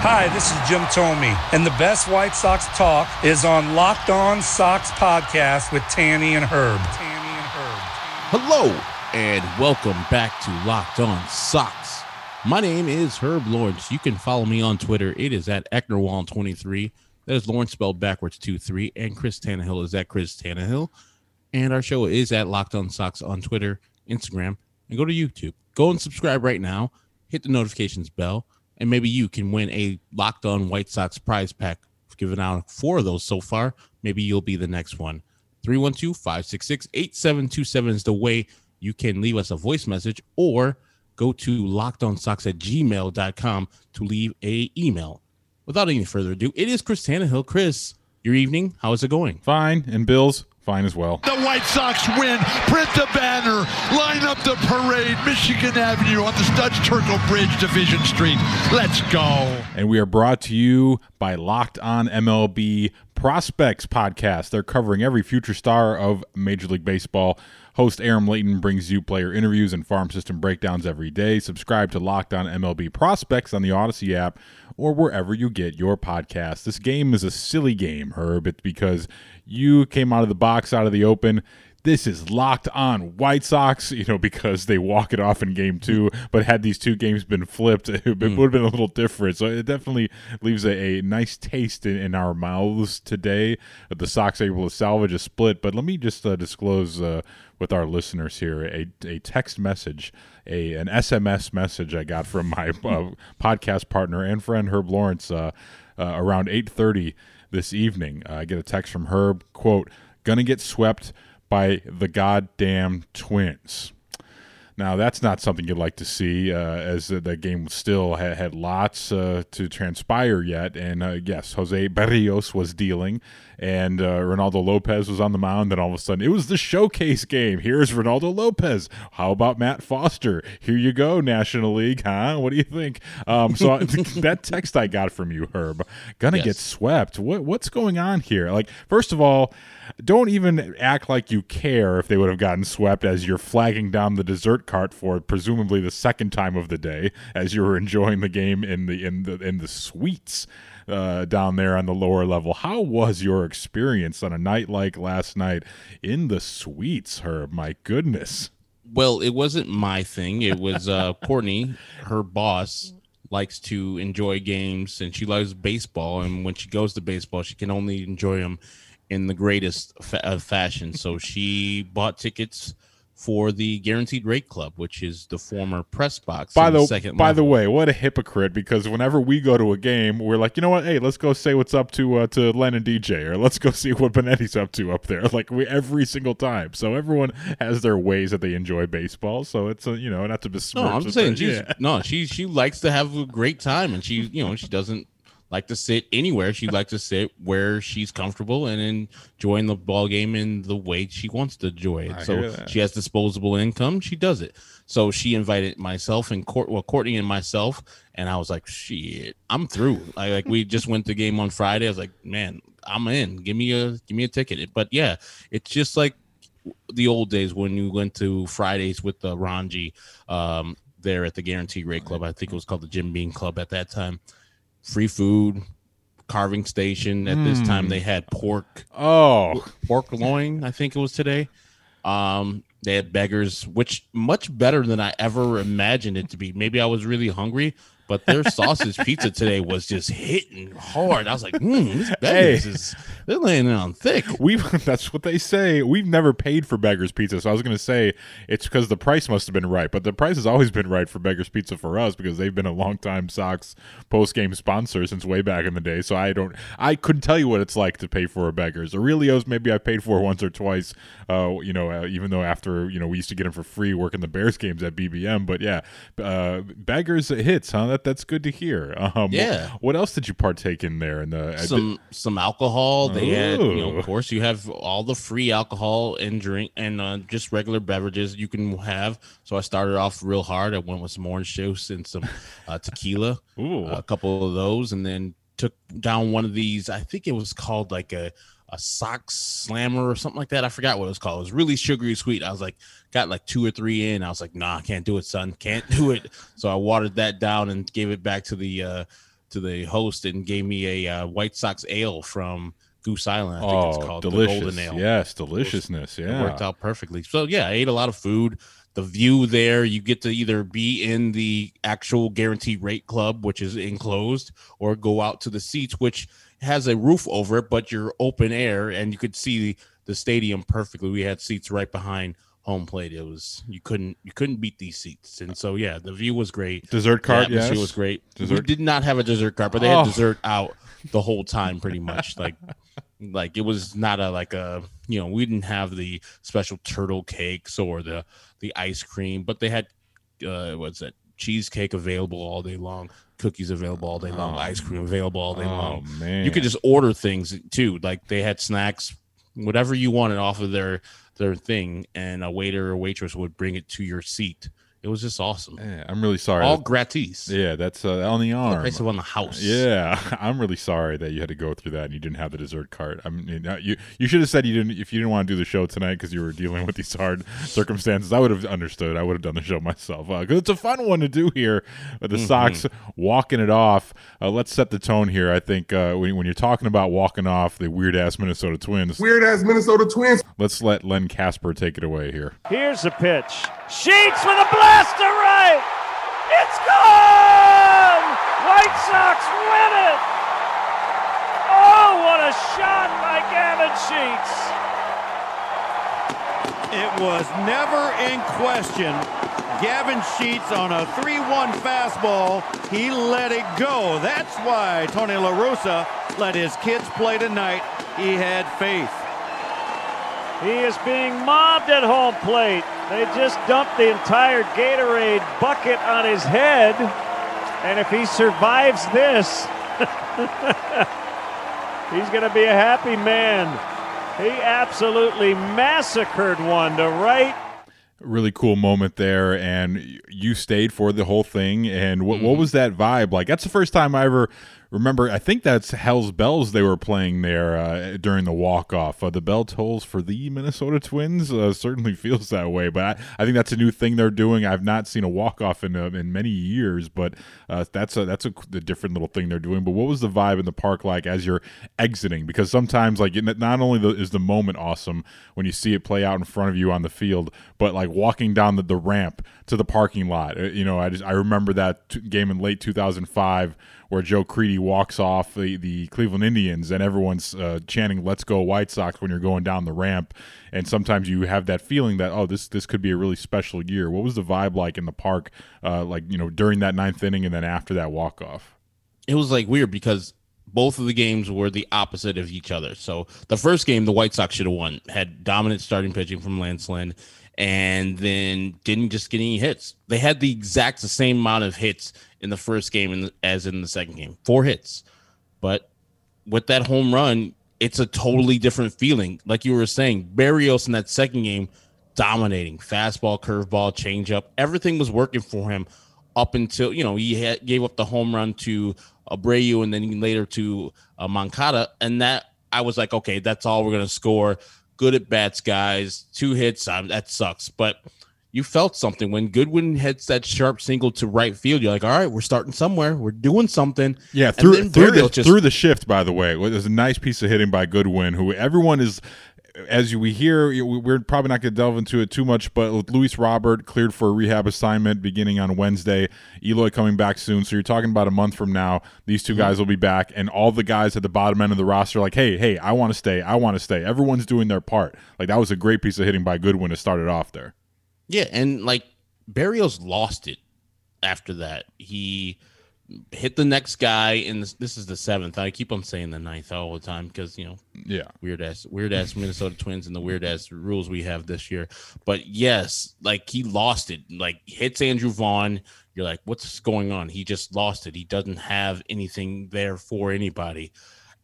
Hi, this is Jim Thome, and the best White Sox talk is on Locked On Sox podcast with Tanny and Herb. Tanny and Herb. Hello, and welcome back to Locked On Sox. My name is Herb Lawrence. You can follow me on Twitter. It is at Ecnerwal23. That is Lawrence spelled backwards 2 3. And Chris Tannehill is at Chris Tannehill. And our show is at Locked On Sox on Twitter, Instagram, and go to YouTube. Go and subscribe right now. Hit the notifications bell, and maybe you can win a Locked On White Sox prize pack. We've given out four of those so far. Maybe you'll be the next one. 312 566 8727 is the way you can leave us a voice message or go to lockedonsox at gmail.com to leave a email. Without any further ado, it is Chris Tannehill. Chris, your evening. How is it going? Fine, and Bills fine as well. The White Sox win. Print the banner. Line up the parade. Michigan Avenue on the Studs Terkel Bridge, Division Street. Let's go. And we are brought to you by Locked On MLB Prospects podcast. They're covering every future star of Major League Baseball. Host Aram Leighton brings you player interviews and farm system breakdowns every day. Subscribe to Locked On MLB Prospects on the Odyssey app or wherever you get your podcast. This game is a silly game, Herb. It's because you came out of the box, out of the open. This is locked on White Sox, you know, because they walk it off in game two. But had these two games been flipped, it would have been a little different. So it definitely leaves a, a nice taste in, in our mouths today. The Sox able to salvage a split. But let me just uh, disclose uh, with our listeners here a, a text message, a an SMS message I got from my uh, podcast partner and friend Herb Lawrence uh, uh, around 8:30 this evening. Uh, I get a text from Herb, quote, "Gonna get swept by the goddamn Twins." Now that's not something you'd like to see, uh, as that game still had, had lots uh, to transpire yet. And uh, yes, Jose Berrios was dealing, and uh, Reynaldo Lopez was on the mound. Then all of a sudden, it was the showcase game. Here's Reynaldo Lopez. How about Matt Foster? Here you go, National League, huh? What do you think? Um, so that text I got from you, Herb, gonna Yes. get swept. What what's going on here? Like, first of all, don't even act like you care if they would have gotten swept as you're flagging down the dessert cart for presumably the second time of the day as you were enjoying the game in the in the in the suites uh, down there on the lower level. How was your experience on a night like last night in the suites, Herb? My goodness. Well, it wasn't my thing. It was uh, Courtney, her boss, likes to enjoy games and she loves baseball. And when she goes to baseball, she can only enjoy them in the greatest fa- fashion. So she bought tickets for the Guaranteed Rate Club, which is the former press box. By the second by the way, what a hypocrite! Because whenever we go to a game, we're like, you know what? Hey, let's go say what's up to uh, to Len and DJ, or let's go see what Benetti's up to up there. Like we every single time. So everyone has their ways that they enjoy baseball. So it's a, you know not to besmirch. No, I'm saying she's yeah. no, she she likes to have a great time, and she you know she doesn't like to sit anywhere. She likes to sit where she's comfortable and enjoying the ball game in the way she wants to enjoy it. I so she has disposable income. She does it. So she invited myself and Court, well, Courtney and myself, and I was like, "Shit, I'm through." I, like we just went to game on Friday. I was like, "Man, I'm in. Give me a give me a ticket." But yeah, it's just like the old days when you went to Fridays with the Ranji um, there at the Guaranteed Rate Club. I think it was called the Jim Beam Club at that time. Free food, carving station. At this time, they had pork Oh, pork loin. I think it was today. Um, they had beggars, which much better than I ever imagined it to be. Maybe I was really hungry, but their sausage pizza today was just hitting hard. I was like, hmm, this beggars Hey. is they're laying it on thick. we've that's what they say. We've never paid for Beggar's Pizza, so I was going to say it's because the price must have been right. But the price has always been right for Beggar's Pizza for us because they've been a long time Sox post game sponsor since way back in the day. So I don't, I couldn't tell you what it's like to pay for a Beggar's. Aurelio's maybe I paid for once or twice. Uh, you know, uh, even though after you know we used to get them for free working the Bears games at BBM. But yeah, uh, Beggar's hits, huh? That that's good to hear. Um, Yeah. What else did you partake in there? In the some some alcohol. They had, you know, of course, you have all the free alcohol and drink and uh, just regular beverages you can have. So I started off real hard. I went with some orange juice and some uh, tequila, Ooh. a couple of those, and then took down one of these. I think it was called like a a sock slammer or something like that. I forgot what it was called. It was really sugary sweet. I was like, got like two or three in. I was like, nah, I can't do it, son. Can't do it. So I watered that down and gave it back to the uh to the host and gave me a uh, White Sox ale from Goose Island. I think oh, it's called delicious! the Golden Ale. Yes, deliciousness. It Yeah. worked out perfectly. So yeah, I ate a lot of food. The view there, you get to either be in the actual guaranteed rate club, which is enclosed, or go out to the seats, which has a roof over it, but you're open air and you could see the, stadium perfectly. We had seats right behind home plate. It was you couldn't you couldn't beat these seats. And so yeah, the view was great. Dessert cart. atmosphere Yes. was great. We did not have a dessert cart, but they Oh. had dessert out the whole time, pretty much. Like, like it was not a like a you know we didn't have the special turtle cakes or the the ice cream, but they had uh what's that cheesecake available all day long, cookies available all day long, Oh. ice cream available all day Oh long. man. You could just order things too, like they had snacks, whatever you wanted off of their their thing, and a waiter or waitress would bring it to your seat. It was just awesome. Yeah, I'm really sorry. All gratis. yeah, that's uh, on the The arm. price of on the house. Yeah, I'm really sorry that you had to go through that and you didn't have the dessert cart. I mean, uh, you you should have said you didn't if you didn't want to do the show tonight because you were dealing with these hard circumstances. I would have understood. I would have done the show myself because it's a fun one to do here. With the Sox walking it off. Uh, let's set the tone here. I think uh, when, when you're talking about walking off the weird ass Minnesota Twins, Weird ass Minnesota Twins. let's let Len Kasper take it away here. Here's a pitch. Sheets with a blast to right. It's gone! White Sox win it! Oh, what a shot by Gavin Sheets! It was never in question. Gavin Sheets on a 3-1 fastball, he let it go. That's why Tony La Russa let his kids play tonight. He had faith. He is being mobbed at home plate. They just dumped the entire Gatorade bucket on his head. And if he survives this, he's going to be a happy man. He absolutely massacred one to right. really cool moment there and you stayed for the whole thing and what, what was that vibe like that's the first time i ever remember i think that's hell's bells they were playing there uh, during the walk-off. Uh, the bell tolls for the minnesota twins uh, certainly feels that way but I, I think that's a new thing they're doing. I've not seen a walk-off in, uh, in many years but uh, that's a that's a, a different little thing they're doing. But what was the vibe in the park like as you're exiting? Because sometimes like not only the, is the moment awesome when you see it play out in front of you on the field but like walking down the, the ramp to the parking lot. Uh, you know i just i remember that game in late 2005 where joe crede walks off the, the cleveland indians and everyone's uh, chanting let's go white sox when you're going down the ramp. And sometimes you have that feeling that oh this this could be a really special year. What was the vibe like in the park uh, like you know during that ninth inning and then after that walk off it was like weird because both of the games were the opposite of each other. So the first game, the White Sox should have won, had dominant starting pitching from Lance Lynn, and then didn't just get any hits. They had the exact the same amount of hits in the first game in the- as in the second game, four hits. But with that home run, it's a totally different feeling. Like you were saying, Barrios in that second game, dominating fastball, curveball, changeup, everything was working for him up until you know he had, gave up the home run to Abreu and then later to uh, Moncada, and that I was like, okay, that's all we're gonna score. Good at bats, guys. Two hits, um, that sucks, but. You felt something when Goodwin hits that sharp single to right field. You're like, all right, we're starting somewhere. We're doing something. Yeah, through through the, just- through the shift. By the way, it was a nice piece of hitting by Goodwin, who everyone is. As we hear, we- we're probably not going to delve into it too much, but with Luis Robert cleared for a rehab assignment beginning on Wednesday, Eloy coming back soon. So you're talking about a month from now, these Mm-hmm. two guys will be back, and all the guys at the bottom end of the roster are like, hey, hey, I want to stay, I want to stay. Everyone's doing their part. Like that was a great piece of hitting by Goodwin to start it off there. Yeah, and like Barrios lost it after that. He hit the next guy and this, this is the seventh. I keep on saying the ninth all the time because you know Yeah. weird ass weird ass Minnesota Twins and the weird ass rules we have this year. But yes, like he lost it. Like hits Andrew Vaughn. you're like, what's going on? He just lost it. He doesn't have anything there for anybody.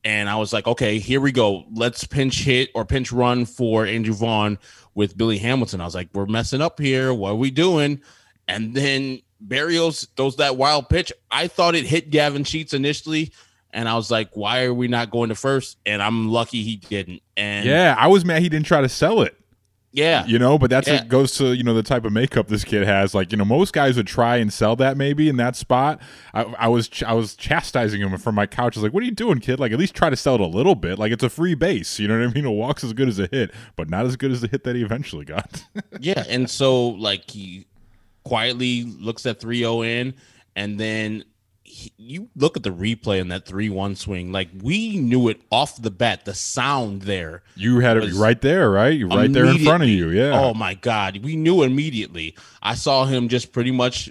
And I was like, okay, here we go. Let's pinch hit or pinch run for Andrew Vaughn with Billy Hamilton. I was like, we're messing up here. What are we doing? And then Barrios throws that wild pitch. I thought it hit Gavin Sheets initially. And I was like, why are we not going to first? And I'm lucky he didn't. And Yeah, I was mad he didn't try to sell it. yeah, You know, but that's Yeah. it goes to you know the type of makeup this kid has. Like you know, most guys would try and sell that maybe in that spot. I, I was ch- I was chastising him from my couch. I was like, "What are you doing, kid? Like at least try to sell it a little bit. Like it's a free base. You know what I mean? A walk's as good as a hit, but not as good as the hit that he eventually got. yeah. And so like he quietly looks at 3-0 in, and then he, you look at the replay in that 3-1 swing. Like we knew it off the bat, the sound there. you had it right there, right? You right there in front of you. Yeah. Oh my God. We knew immediately. I saw him just pretty much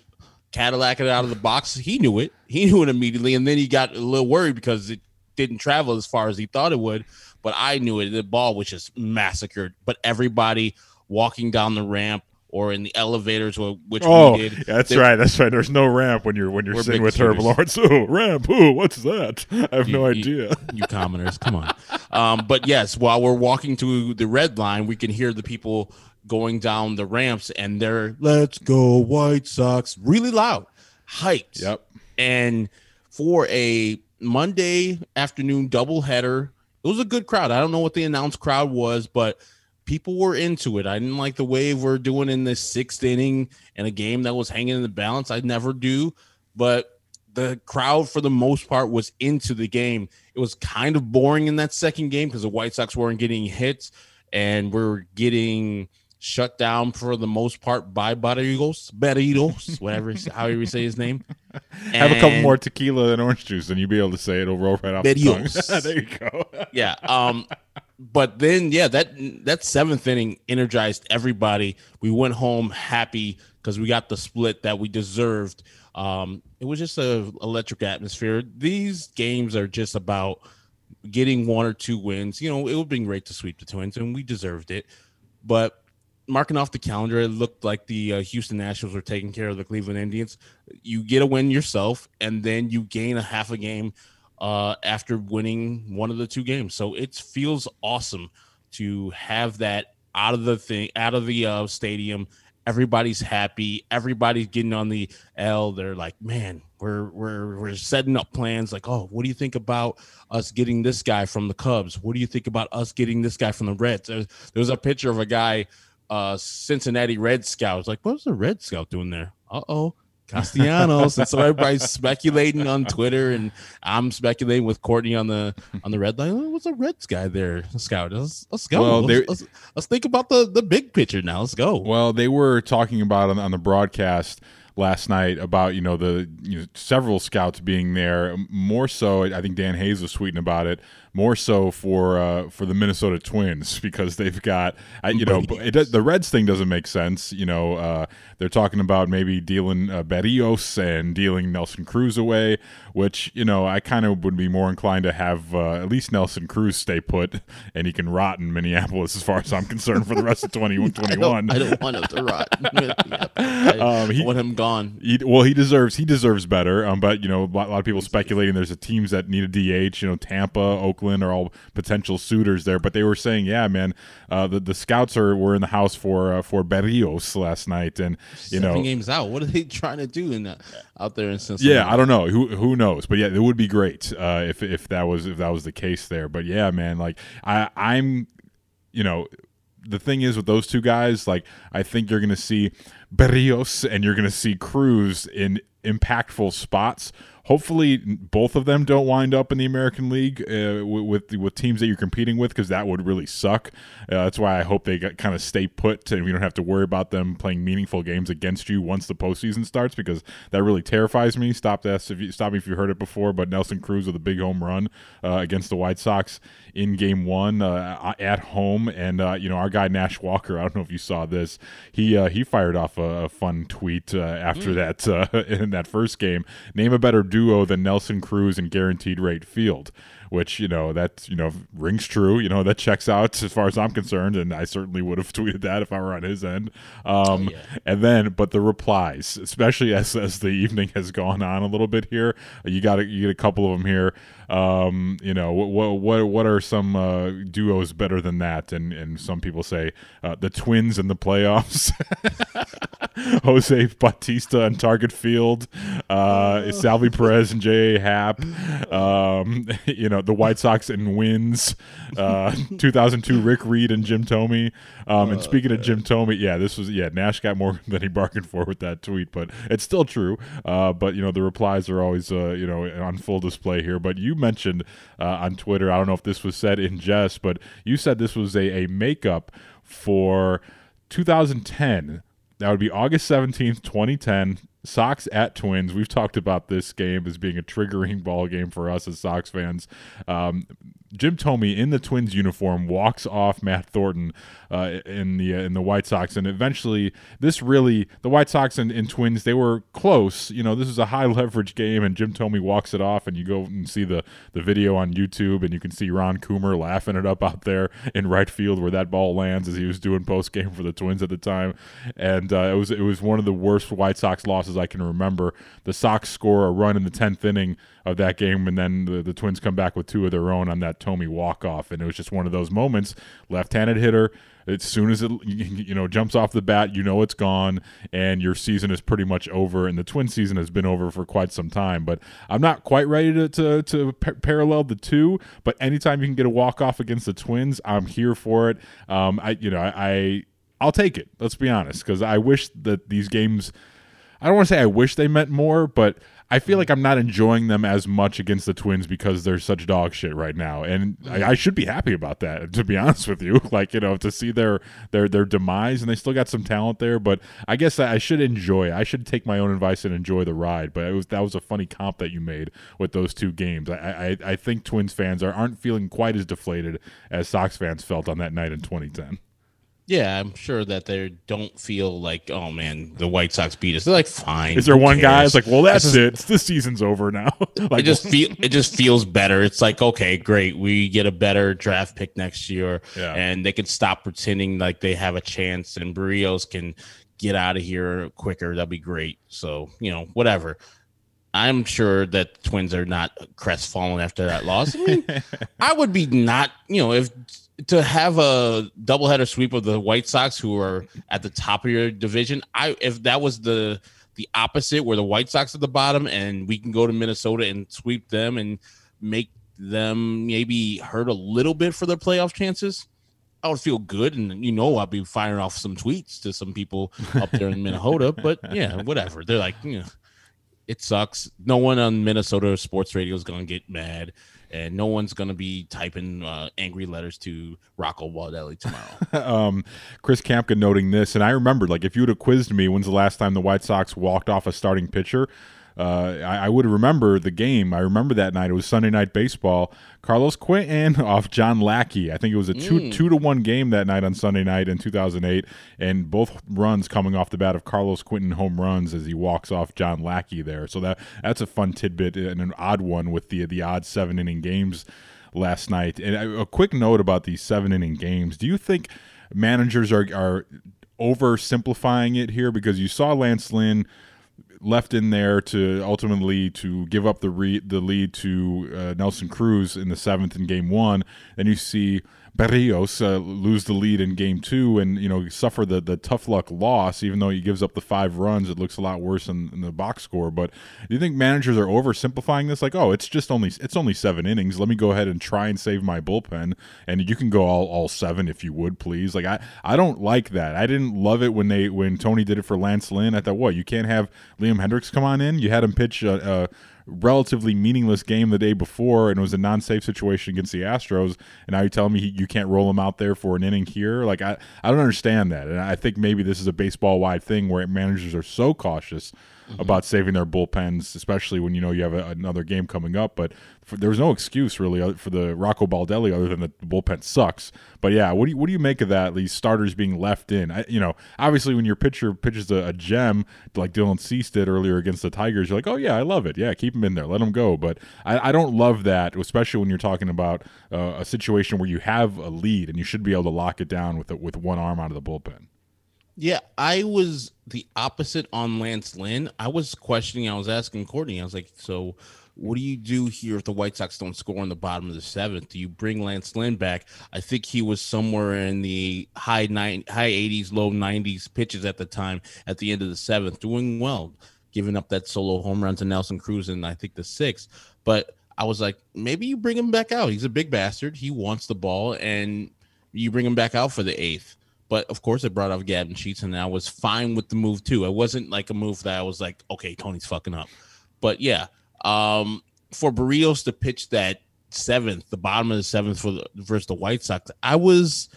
Cadillac it out of the box. He knew it. He knew it immediately. And then he got a little worried because it didn't travel as far as he thought it would. But I knew it. The ball was just massacred. But everybody walking down the ramp or in the elevators, which Oh, we did. that's they- right. That's right. There's no ramp when you're when you're sitting with Herb. Lawrence. Oh, ramp. Oh, what's that? I have no You- you- idea. You, commoners, come on. Um, but yes, while we're walking to the red line, we can hear the people going down the ramps and they're let's go White Sox really loud, hyped. Yep. And for a Monday afternoon doubleheader, it was a good crowd. I don't know what the announced crowd was, but people were into it. I didn't like the way we're doing in the sixth inning in a game that was hanging in the balance. I never do, but the crowd for the most part was into the game. It was kind of boring in that second game because the White Sox weren't getting hits and we're getting shut down for the most part by Barrios, Barrios, whatever, however you say his name. Have a couple more tequila and orange juice, and you'll be able to say it. It'll roll right off the tongue. there you go. yeah. Um, but then yeah, that that seventh inning energized everybody. We went home happy because we got the split that we deserved. Um, it was just a electric atmosphere. These games are just about getting one or two wins. You know, it would have been great to sweep the Twins, and we deserved it. But marking off the calendar, it looked like the uh, Houston Nationals were taking care of the Cleveland Indians. You get a win yourself, and then you gain a half a game uh, after winning one of the two games. So it feels awesome to have that out of the thing, out of the uh, stadium. Everybody's happy. Everybody's getting on the L. They're like, man, we're we're we're setting up plans. Like, oh, what do you think about us getting this guy from the Cubs? What do you think about us getting this guy from the Reds? There's, there's a picture of a guy, uh, Cincinnati Red Scout. It's like, what's the Red Scout doing there? Uh oh, Castellanos. and so everybody's speculating on Twitter, and I'm speculating with Courtney on the on the red line. Oh, What's a Reds guy there, Scout? Let's, let's go. Well, let's, let's, let's think about the the big picture now. Let's go. Well, they were talking about on, on the broadcast last night about you know the you know, several scouts being there. More so, I think Dan Hayes was tweeting about it. More so for uh, for the Minnesota Twins because they've got you know does- the Reds thing doesn't make sense. You know uh, they're talking about maybe dealing uh, Berrios and dealing Nelson Cruz away, which you know I kind of would be more inclined to have uh, at least Nelson Cruz stay put and he can rot in Minneapolis as far as I'm concerned for the rest of 2021. I don't want him to rot. I, Um, he- I want him gone. He, well, he deserves he deserves better. Um, but you know, a lot, a lot of people speculating there's a teams that need a DH. You know, Tampa, Oakland are all potential suitors there. But they were saying, yeah, man, uh, the the scouts are were in the house for uh, for Berrios last night, and you Seven know, games out. What are they trying to do in that, out there in Cincinnati? yeah, I don't know who who knows, but yeah, it would be great uh, if if that was if that was the case there. But yeah, man, like I I'm, you know, the thing is with those two guys, like I think you're gonna see Berrios and you're gonna see Cruz in impactful spots. Hopefully, both of them don't wind up in the American League uh, with, with teams that you're competing with because that would really suck. Uh, that's why I hope they kind of stay put and we don't have to worry about them playing meaningful games against you once the postseason starts because that really terrifies me. Stop this if you stop me if you heard it before. But Nelson Cruz with a big home run uh, against the White Sox in Game One uh, at home, and uh, you know our guy Nash Walker. I don't know if you saw this. He uh, he fired off a, a fun tweet uh, after that uh, in that first game. Name a better duo than Nelson Cruz and Guaranteed Rate Field which you know that you know rings true. You know that checks out as far as I'm concerned, and I certainly would have tweeted that if I were on his end. Um, oh, yeah. And then, but the replies, especially as as the evening has gone on a little bit here, you got you get a couple of them here. Um, you know what what what are some uh, duos better than that? And and some people say uh, the Twins in the playoffs. Jose Bautista and Target Field, uh, Salvy Perez and J.A. Happ, um, you know, the White Sox and wins, uh, 2002 Rick Reed and Jim Thome. Um, and speaking of Jim Thome, yeah, this was, yeah, Nash got more than he bargained for with that tweet, but it's still true. Uh, but, you know, the replies are always, uh, you know, on full display here. But you mentioned uh, on Twitter, I don't know if this was said in jest, but you said this was a, a makeup for 2010 that would be August 17th, 2010. Sox at Twins. We've talked about this game as being a triggering ball game for us as Sox fans. Um, Jim Thome in the Twins uniform walks off Matt Thornton uh, in the uh, in the White Sox, and eventually this really the White Sox and, and, Twins they were close. You know, this is a high leverage game, and Jim Thome walks it off, and you go and see the the video on YouTube, and you can see Ron Coomer laughing it up out there in right field where that ball lands as he was doing post game for the Twins at the time, and uh, it was it was one of the worst White Sox losses I can remember. The Sox score a run in the tenth inning of that game, and then the, the Twins come back with two of their own on that Thome walk off, and it was just one of those moments. Left-handed hitter. As soon as it you know jumps off the bat, you know it's gone, and your season is pretty much over. And the Twin season has been over for quite some time. But I'm not quite ready to to, to p- parallel the two. But anytime you can get a walk off against the Twins, I'm here for it. Um, I you know I, I I'll take it. Let's be honest, because I wish that these games. I don't want to say I wish they meant more, but I feel like I'm not enjoying them as much against the Twins because they're such dog shit right now, and I, I, should be happy about that. To be honest with you, like you know, to see their their their demise, and they still got some talent there. But I guess I should enjoy. I should take my own advice and enjoy the ride. But it was that was a funny comp that you made with those two games. I I, I think Twins fans are aren't feeling quite as deflated as Sox fans felt on that night in 2010. Yeah, I'm sure that they don't feel like, oh man, the White Sox beat us. They're like, fine. Is there one cares? guy? It's like, well, that's just, it. This season's over now. like, it just feel it just feels better. It's like, okay, great, we get a better draft pick next year, yeah. and they can stop pretending like they have a chance, and Berrios can get out of here quicker. That'd be great. So you know, whatever. I'm sure that the Twins are not crestfallen after that loss. I, mean, I would be not, you know, if to have a doubleheader sweep of the White Sox, who are at the top of your division, I if that was the the opposite, where the White Sox at the bottom, and we can go to Minnesota and sweep them and make them maybe hurt a little bit for their playoff chances. I would feel good, and you know I'd be firing off some tweets to some people up there in Minnesota. But yeah, whatever. They're like, know, it sucks. No one on Minnesota sports radio is gonna get mad and no one's going to be typing uh, angry letters to Rocco Baldelli tomorrow. um, Chris Kamka noting this, and I remembered, like, if you would have quizzed me, when's the last time the White Sox walked off a starting pitcher? Uh, I, I, would remember the game. I remember that night. It was Sunday night baseball. Carlos Quentin off John Lackey. I think it was a two mm. two to one game that night on Sunday night in 2008, and both runs coming off the bat of Carlos Quentin home runs as he walks off John Lackey there. So that that's a fun tidbit and an odd one with the the odd seven inning games last night. And a quick note about these seven inning games. Do you think managers are are oversimplifying it here because you saw Lance Lynn left in there to ultimately to give up the re- the lead to uh, Nelson Cruz in the seventh in Game One. Then you see Berrios uh, lose the lead in game two and you know suffer the the tough luck loss. Even though he gives up the five runs, it looks a lot worse in, in, the box score. But do you think managers are oversimplifying this? Like, oh, it's just only it's only seven innings. Let me go ahead and try and save my bullpen, and you can go all, all seven if you would, please. Like, I I don't like that. I didn't love it when they when Tony did it for Lance Lynn. I thought, what you can't have Liam Hendriks come on in. You had him pitch. Uh, uh, relatively meaningless game the day before and it was a non-safe situation against the Astros and now you're telling me you can't roll him out there for an inning here? Like I, I don't understand that and I think maybe this is a baseball wide thing where managers are so cautious about saving their bullpens, especially when you know you have a, another game coming up. But for, there's no excuse really uh, for the Rocco Baldelli other than the bullpen sucks. But yeah, what do you what do you make of that? These starters being left in. I, you know, obviously when your pitcher pitches a, a gem like Dylan Cease did earlier against the Tigers, you're like, oh yeah, I love it. Yeah, keep him in there, let him go. But I, I don't love that, especially when you're talking about uh, a situation where you have a lead and you should be able to lock it down with with one arm out of the bullpen. Yeah, I was the opposite on Lance Lynn. I was questioning. I was asking Courtney. I was like, so what do you do here if the White Sox don't score in the bottom of the seventh? Do you bring Lance Lynn back? I think he was somewhere in the high nine, high eighties, low nineties pitches at the time at the end of the seventh, doing well, giving up that solo home run to Nelson Cruz in I think the sixth. But I was like, maybe you bring him back out. He's a big bastard. He wants the ball, and you bring him back out for the eighth. But of course, it brought out Gavin Sheets, and I was fine with the move too. It wasn't like a move that I was like, okay, Tony's fucking up. But yeah, um, for Barrios to pitch that seventh, the bottom of the seventh for the versus the White Sox, I was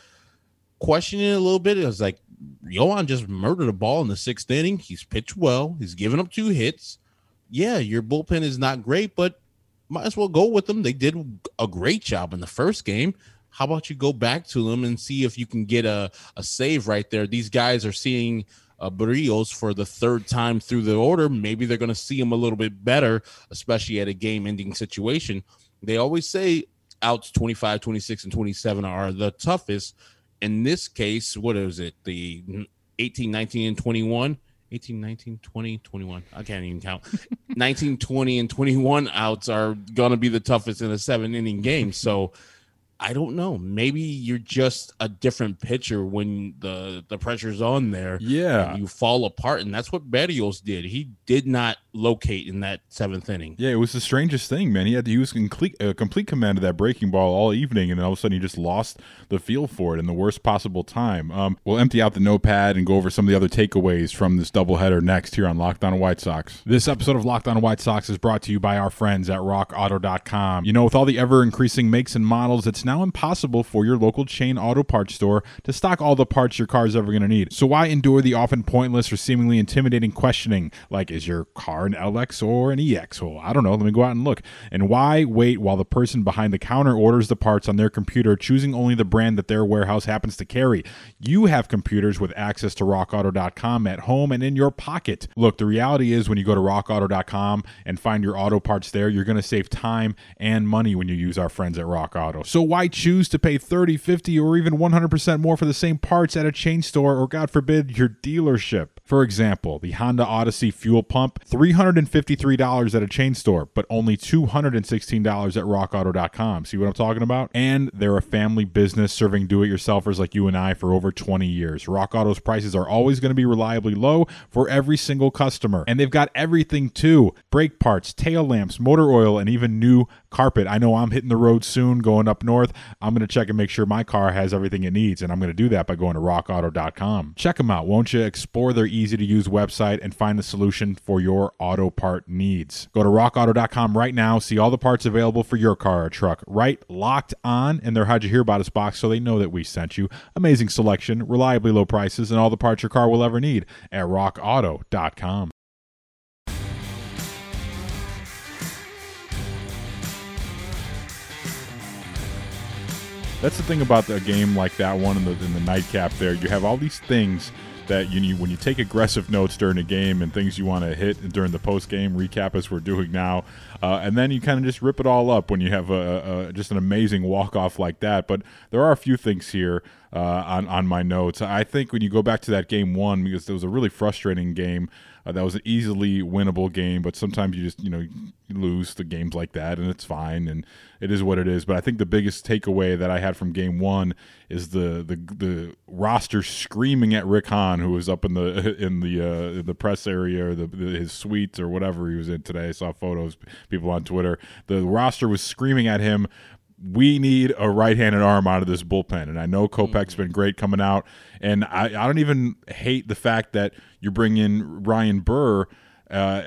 questioning a little bit. It was like, Yoan just murdered a ball in the sixth inning. He's pitched well. He's given up two hits. Yeah, your bullpen is not great, but might as well go with them. They did a great job in the first game. How about you go back to them and see if you can get a, a save right there? These guys are seeing uh, Berrios for the third time through the order. Maybe they're going to see him a little bit better, especially at a game ending situation. They always say outs 25, 26, and 27 are the toughest. In this case, what is it? The 18, 19, and 21. 18, 19, 20, 21. I can't even count. 19, 20, and 21 outs are going to be the toughest in a seven inning game. So, I don't know. Maybe you're just a different pitcher when the the pressure's on there. Yeah, you fall apart, and that's what Berrios did. He did not locate in that seventh inning. Yeah, it was the strangest thing, man. He had he was complete uh, complete command of that breaking ball all evening, and then all of a sudden he just lost the feel for it in the worst possible time. Um, we'll empty out the notepad and go over some of the other takeaways from this doubleheader next here on Locked On White Sox. This episode of Locked On White Sox is brought to you by our friends at RockAuto.com. You know, with all the ever increasing makes and models, it's now impossible for your local chain auto parts store to stock all the parts your car is ever going to need. So why endure the often pointless or seemingly intimidating questioning like, is your car an LX or an EX? Well, I don't know. Let me go out and look. And why wait while the person behind the counter orders the parts on their computer, choosing only the brand that their warehouse happens to carry? You have computers with access to rockauto.com at home and in your pocket. Look, the reality is when you go to rockauto.com and find your auto parts there, you're going to save time and money when you use our friends at Rock Auto. So why choose choose to pay 30, 50, or even 100% more for the same parts at a chain store or, God forbid, your dealership. For example, the Honda Odyssey fuel pump, $353 at a chain store, but only $216 at rockauto.com. See what I'm talking about? And they're a family business serving do it yourselfers like you and I for over 20 years. Rock Auto's prices are always going to be reliably low for every single customer. And they've got everything too brake parts, tail lamps, motor oil, and even new carpet. I know I'm hitting the road soon going up north. I'm going to check and make sure my car has everything it needs. And I'm going to do that by going to rockauto.com. Check them out, won't you? Explore their easy to use website and find the solution for your auto part needs. Go to rockauto.com right now, see all the parts available for your car or truck. Right locked on in their How'd You Hear About Us box so they know that we sent you. Amazing selection, reliably low prices, and all the parts your car will ever need at rockauto.com. That's the thing about a game like that one in the in the nightcap. There, you have all these things that you need when you take aggressive notes during a game and things you want to hit during the post game recap, as we're doing now, uh, and then you kind of just rip it all up when you have a, a just an amazing walk off like that. But there are a few things here uh, on on my notes. I think when you go back to that game one because it was a really frustrating game. Uh, that was an easily winnable game, but sometimes you just you know lose the games like that, and it's fine, and it is what it is. But I think the biggest takeaway that I had from game one is the the the roster screaming at Rick Hahn, who was up in the in the uh, in the press area or the, the, his suite or whatever he was in today. I saw photos, people on Twitter. The roster was screaming at him we need a right-handed arm out of this bullpen. And I know Kopech's mm-hmm. been great coming out, and I, I don't even hate the fact that you bring in Ryan Burr uh,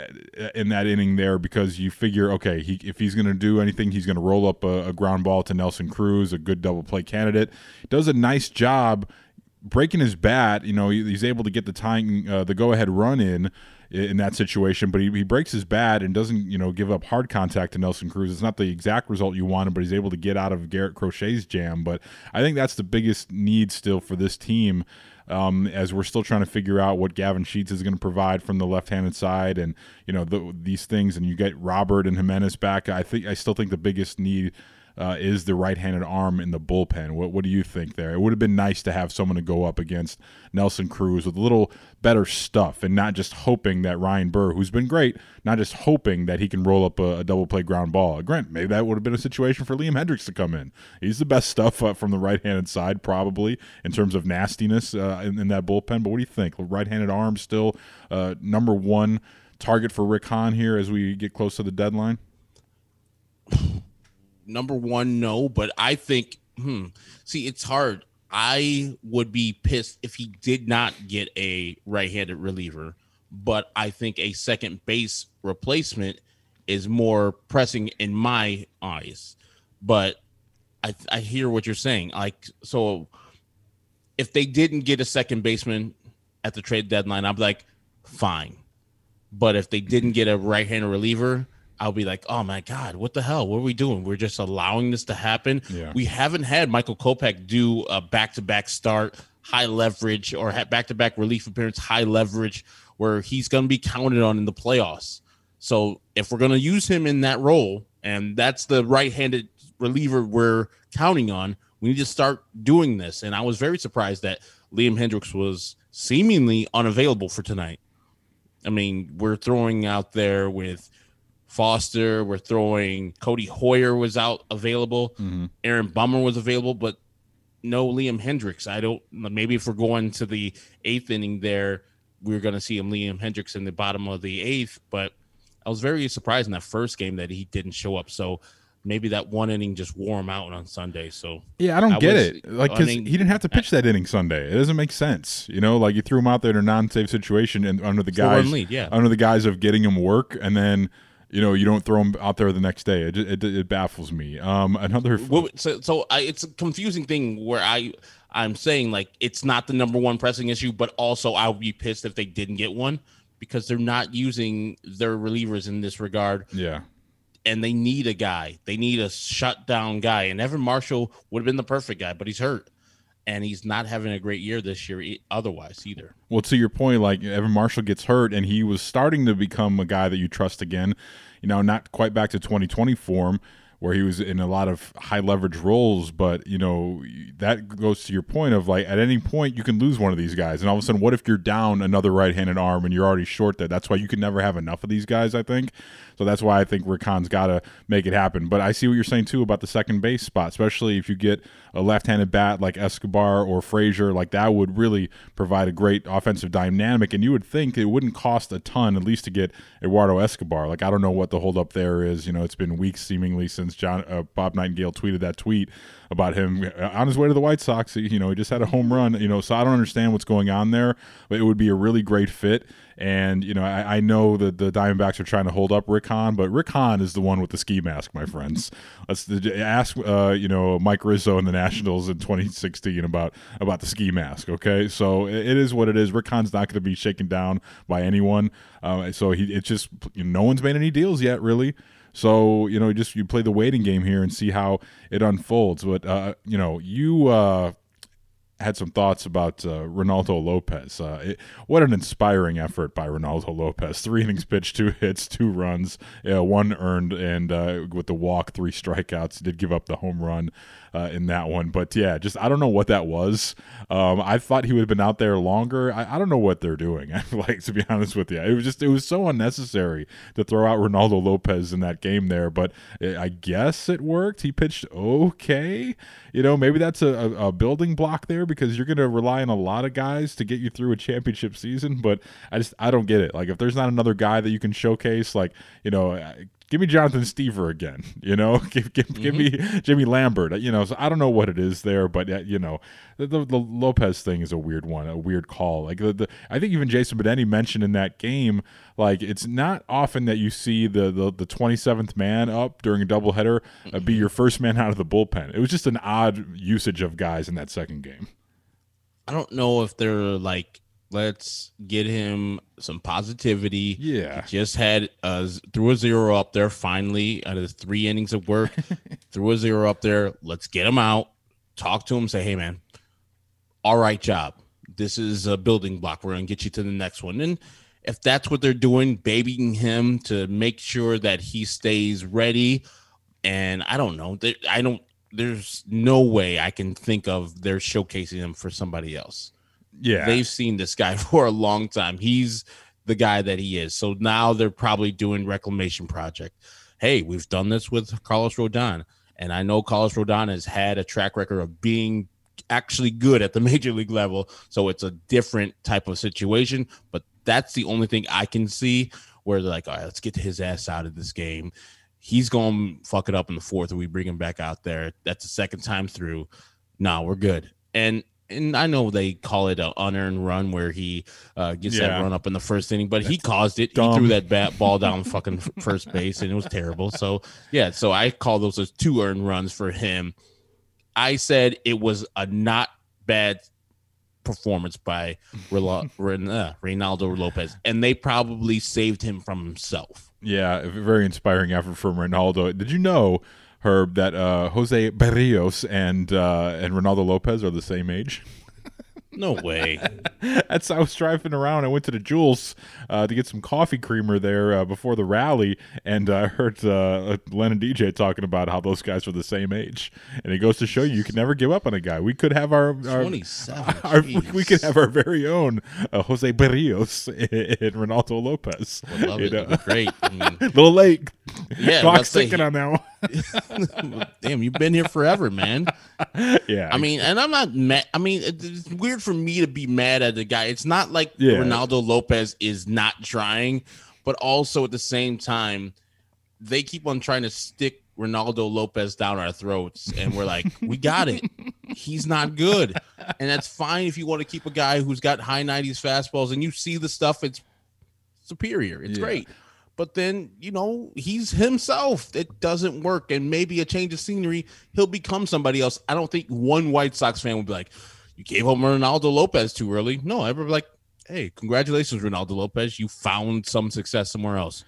in that inning there because you figure, okay, he, if he's going to do anything, he's going to roll up a, a, ground ball to Nelson Cruz, a good double play candidate. Does a nice job breaking his bat. You know, he's able to get the tying, uh, the go ahead run in in that situation, but he, he breaks his bat and doesn't, you know, give up hard contact to Nelson Cruz. It's not the exact result you wanted, but he's able to get out of Garrett Crochet's jam. But I think that's the biggest need still for this team. Um, as we're still trying to figure out what Gavin Sheets is going to provide from the left-handed side, and you know the, these things, and you get Robert and Jimenez back. I think I still think the biggest need uh, is the right-handed arm in the bullpen. What what do you think there? It would have been nice to have someone to go up against Nelson Cruz with a little better stuff, and not just hoping that Ryan Burr, who's been great, not just hoping that he can roll up a, a double play ground ball. Grant, maybe that would have been a situation for Liam Hendriks to come in. He's the best stuff uh, from the right-handed side, probably in terms of nastiness uh, in, in, that bullpen. But what do you think? Right-handed arm still uh, number one target for Rick Hahn here as we get close to the deadline number one, no. But I think, hmm, see, it's hard. I would be pissed if he did not get a right-handed reliever, but I think a second base replacement is more pressing in my eyes. But I, I hear what you're saying. Like, so if they didn't get a second baseman at the trade deadline, I'm like, fine. But if they didn't get a right-handed reliever, I'll be like, oh my God, what the hell? What are we doing? We're just allowing this to happen. Yeah. We haven't had Michael Kopech do a back to back start, high leverage, or back to back relief appearance, high leverage, where he's going to be counted on in the playoffs. So if we're going to use him in that role, and that's the right handed reliever we're counting on, we need to start doing this. And I was very surprised that Liam Hendriks was seemingly unavailable for tonight. I mean, we're throwing out there with Foster. We're throwing Codi Heuer was out available. Mm-hmm. Aaron Bummer was available, but no Liam Hendriks. I don't. Maybe if we're going to the eighth inning, there we're going to see him Liam Hendriks in the bottom of the eighth. But I was very surprised in that first game that he didn't show up. So maybe that one inning just wore him out on Sunday. So yeah, I don't I get was, it. Like because he didn't have to pitch that inning Sunday. It doesn't make sense. You know, like you threw him out there in a non-safe situation and under the guise, lead, yeah. under the guise of getting him work, and then you know, you don't throw them out there the next day. It, it, it baffles me. Um, another well, so so I, it's a confusing thing where I I'm saying like it's not the number one pressing issue, but also I would be pissed if they didn't get one because they're not using their relievers in this regard. Yeah. And they need a guy. They need a shutdown guy. And Evan Marshall would have been the perfect guy, but he's hurt and he's not having a great year this year otherwise either. Well, to your point, like Evan Marshall gets hurt, and he was starting to become a guy that you trust again. You know, not quite back to 2020 form where he was in a lot of high leverage roles. But you know that goes to your point of like at any point you can lose one of these guys, and all of a sudden, what if you're down another right-handed arm and you're already short there? That's why you can never have enough of these guys. I think so. That's why I think Rick Hahn's got to make it happen. But I see what you're saying too about the second base spot, especially if you get a left-handed bat like Escobar or Frazier. Like that would really provide a great offensive dynamic, and you would think it wouldn't cost a ton at least to get Eduardo Escobar. Like I don't know what the holdup there is. You know, it's been weeks seemingly since since John uh, Bob Nightingale tweeted that tweet about him on his way to the White Sox. You know, he just had a home run. You know, so I don't understand what's going on there, but it would be a really great fit. And you know, I, I know that the Diamondbacks are trying to hold up Rick Hahn, but Rick Hahn is the one with the ski mask, my friends. Let's ask, uh, you know, Mike Rizzo and the Nationals in 2016 about about the ski mask. Okay, so it is what it is. Rick Hahn's not going to be shaken down by anyone. Uh, so he, it's just you know, no one's made any deals yet, really. So you know, just you play the waiting game here and see how it unfolds. But uh, you know, you uh, had some thoughts about uh, Reynaldo Lopez. Uh, it, what an inspiring effort by Reynaldo Lopez. Three innings pitched, two hits, two runs, uh, one earned, and uh, with the walk, three strikeouts. Did give up the home run uh, in that one. But yeah, just I don't know what that was. Um, I thought he would have been out there longer. I, I don't know what they're doing. like to be honest with you, it was just it was so unnecessary to throw out Reynaldo Lopez in that game there. But it, I guess it worked. He pitched okay. You know, maybe that's a, a, a building block there because you're going to rely on a lot of guys to get you through a championship season. But I just I don't get it. Like if there's not another guy that you can showcase, like you know give me Jonathan Stiever again. You know, give give, mm-hmm. give me mm-hmm. Jimmy Lambert. You know, so I don't know what it is there, but uh, you know, the, the, the, Lopez thing is a weird one, a weird call. Like the, the I think even Jason Benetti mentioned in that game, like it's not often that you see the the, the 27th man up during a doubleheader uh, be your first man out of the bullpen. It was just an odd usage of guys in that second game. I don't know if they're like Let's get him some positivity. Yeah. He just had uh threw a zero up there finally out of the three innings of work. threw a zero up there. Let's get him out. Talk to him. Say, hey man, all right job. This is a building block. We're gonna get you to the next one. And if that's what they're doing, babying him to make sure that he stays ready. And I don't know. I don't. There's no way I can think of they're showcasing him for somebody else. Yeah. They've seen this guy for a long time. He's the guy that he is. So now they're probably doing reclamation project. Hey, we've done this with Carlos Rodon, and I know Carlos Rodon has had a track record of being actually good at the major league level. So it's a different type of situation. But that's the only thing I can see where they're like, all right, let's get his ass out of this game. He's going to fuck it up in the fourth, and we bring him back out there. That's the second time through. No, we're good. And and I know they call it an unearned run where he uh, gets Yeah. that run up in the first inning, but he caused it. dumb. He threw that bat ball down fucking first base, and it was terrible. So yeah, so I call those as two earned runs for him. I said it was a not bad performance by Rela- Ren- uh, Reynaldo Lopez, and they probably saved him from himself. Yeah, a very inspiring effort from Reynaldo. Did you know, Herb, that uh, Jose Berrios and uh, and Reynaldo Lopez are the same age? No way. That's I was driving around. I went to the Jules uh, to get some coffee creamer there uh, before the rally, and I heard uh, Len and DJ talking about how those guys were the same age. And it goes to show you, you can never give up on a guy. We could have our, our 27. Our, we, we could have our very own uh, Jose Berrios and Reynaldo Lopez. Would love You know? Great. I mean, little late. Yeah, clock's ticking on that one. damn, you've been here forever, man. Yeah, I mean, and I'm not mad. I mean, it's weird for me to be mad at the guy. It's not like Yeah. Reynaldo Lopez is not trying, but also at the same time, they keep on trying to stick Reynaldo Lopez down our throats, and we're like, we got it. He's not good, and that's fine if you want to keep a guy who's got high 90s fastballs and you see the stuff. It's superior. It's Yeah. great. But then, you know, he's himself. It doesn't work. And maybe a change of scenery, he'll become somebody else. I don't think one White Sox fan would be like, you gave up Reynaldo Lopez too early. No, everybody like, hey, congratulations, Reynaldo Lopez. You found some success somewhere else.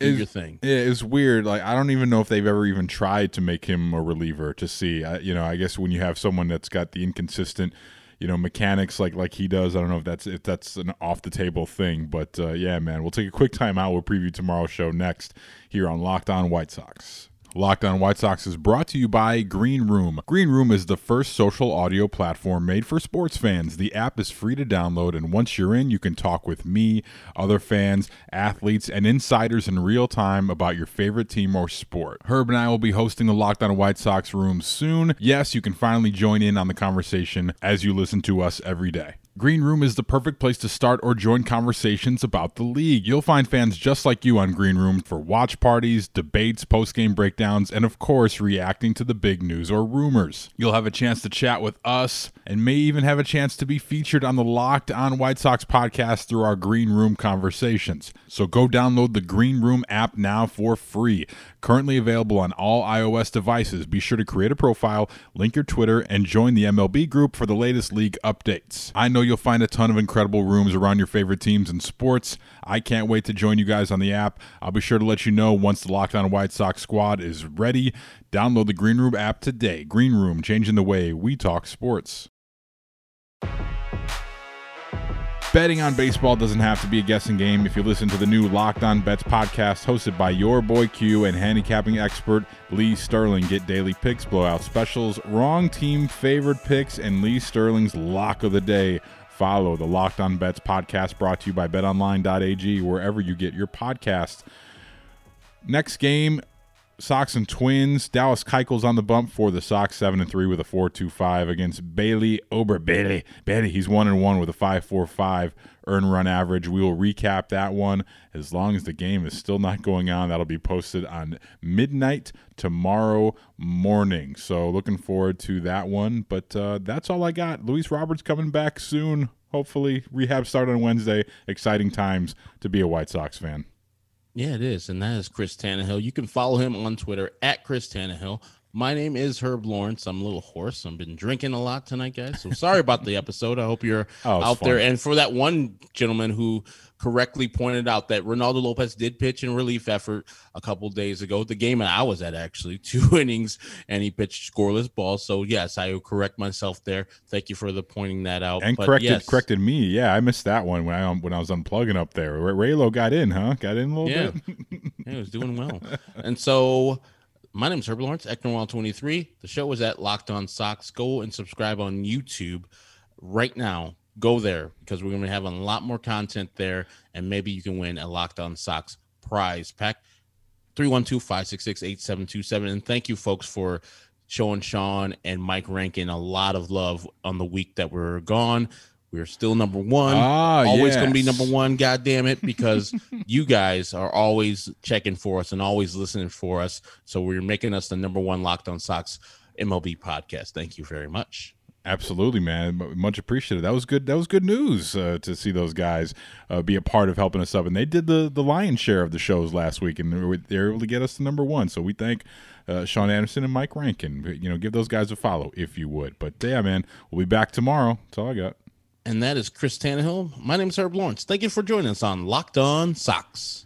Do Is- your thing. Yeah, it's weird. Like I don't even know if they've ever even tried to make him a reliever to see. I, you know, I guess when you have someone that's got the inconsistent, you know, mechanics like like he does, I don't know if that's if that's an off the table thing. But uh, yeah, man, we'll take a quick time out. We'll preview tomorrow's show next here on Locked On White Sox. Locked On White Sox is brought to you by Green Room. Green Room is the first social audio platform made for sports fans. The app is free to download, and once you're in, you can talk with me, other fans, athletes, and insiders in real time about your favorite team or sport. Herb and I will be hosting the Locked On White Sox room soon. Yes, you can finally join in on the conversation as you listen to us every day. Green Room is the perfect place to start or join conversations about the league. You'll find fans just like you on Green Room for watch parties, debates, post-game breakdowns, and of course, reacting to the big news or rumors. You'll have a chance to chat with us and may even have a chance to be featured on the Locked On White Sox podcast through our Green Room conversations. So go download the Green Room app now for free. Currently available on all iOS devices. Be sure to create a profile, link your Twitter, and join the MLB group for the latest league updates. I know you'll find a ton of incredible rooms around your favorite teams and sports. I can't wait to join you guys on the app. I'll be sure to let you know once the Locked On White Sox squad is ready. Download the Green Room app today. Green Room, changing the way we talk sports. Betting on baseball doesn't have to be a guessing game. If you listen to the new Locked On Bets podcast hosted by your boy Q and handicapping expert Lee Sterling, get daily picks, blowout specials, wrong team favored picks, and Lee Sterling's lock of the day. Follow the Locked On Bets podcast brought to you by betonline.ag wherever you get your podcasts. Next game, Sox and Twins. Dallas Keuchel's on the bump for the Sox, seven and three with a four two five against Bailey Ober. Bailey, Bailey, he's one and one with a five four five earn run average. We will recap that one as long as the game is still not going on. That'll be posted on midnight tomorrow morning. So looking forward to that one. But uh, that's all I got. Luis Roberts coming back soon. Hopefully, rehab start on Wednesday. Exciting times to be a White Sox fan. Yeah, it is. And that is Chris Tannehill. You can follow him on Twitter at Chris Tannehill. My name is Herb Lawrence. I'm a little hoarse. I've been drinking a lot tonight, guys. So sorry about the episode. I hope you're Oh, out there. And for that one gentleman who correctly pointed out that Reynaldo Lopez did pitch in relief effort a couple days ago, the game that I was at actually, two innings, and he pitched scoreless ball. So yes, I will correct myself there. Thank you for the pointing that out. And But corrected yes. corrected me. Yeah, I missed that one when I um, when I was unplugging up there. Ray- Raylo got in, huh? Got in a little Yeah. bit. Yeah, he was doing well. and so my name is Herbert Lawrence, Ecnerwal23. The show is at Locked On Sox. Go and subscribe on YouTube right now. Go there because we're going to have a lot more content there, and maybe you can win a Locked On Sox prize pack. 312 566 8727. And thank you, folks, for showing Sean and Mike Rankin a lot of love on the week that we're gone. We're still number one. Ah, always going to be number one, God damn it, because you guys are always checking for us and always listening for us. So we're making us the number one Locked On Sox MLB podcast. Thank you very much. Absolutely, man. Much appreciated. That was good. That was good news uh, to see those guys uh, be a part of helping us up, and they did the the lion's share of the shows last week, and they were, they were able to get us to number one. So we thank uh, Sean Anderson and Mike Rankin. You know, give those guys a follow if you would. But yeah, man, we'll be back tomorrow. That's all I got. And that is Chris Tannehill. My name is Herb Lawrence. Thank you for joining us on Locked On Sox.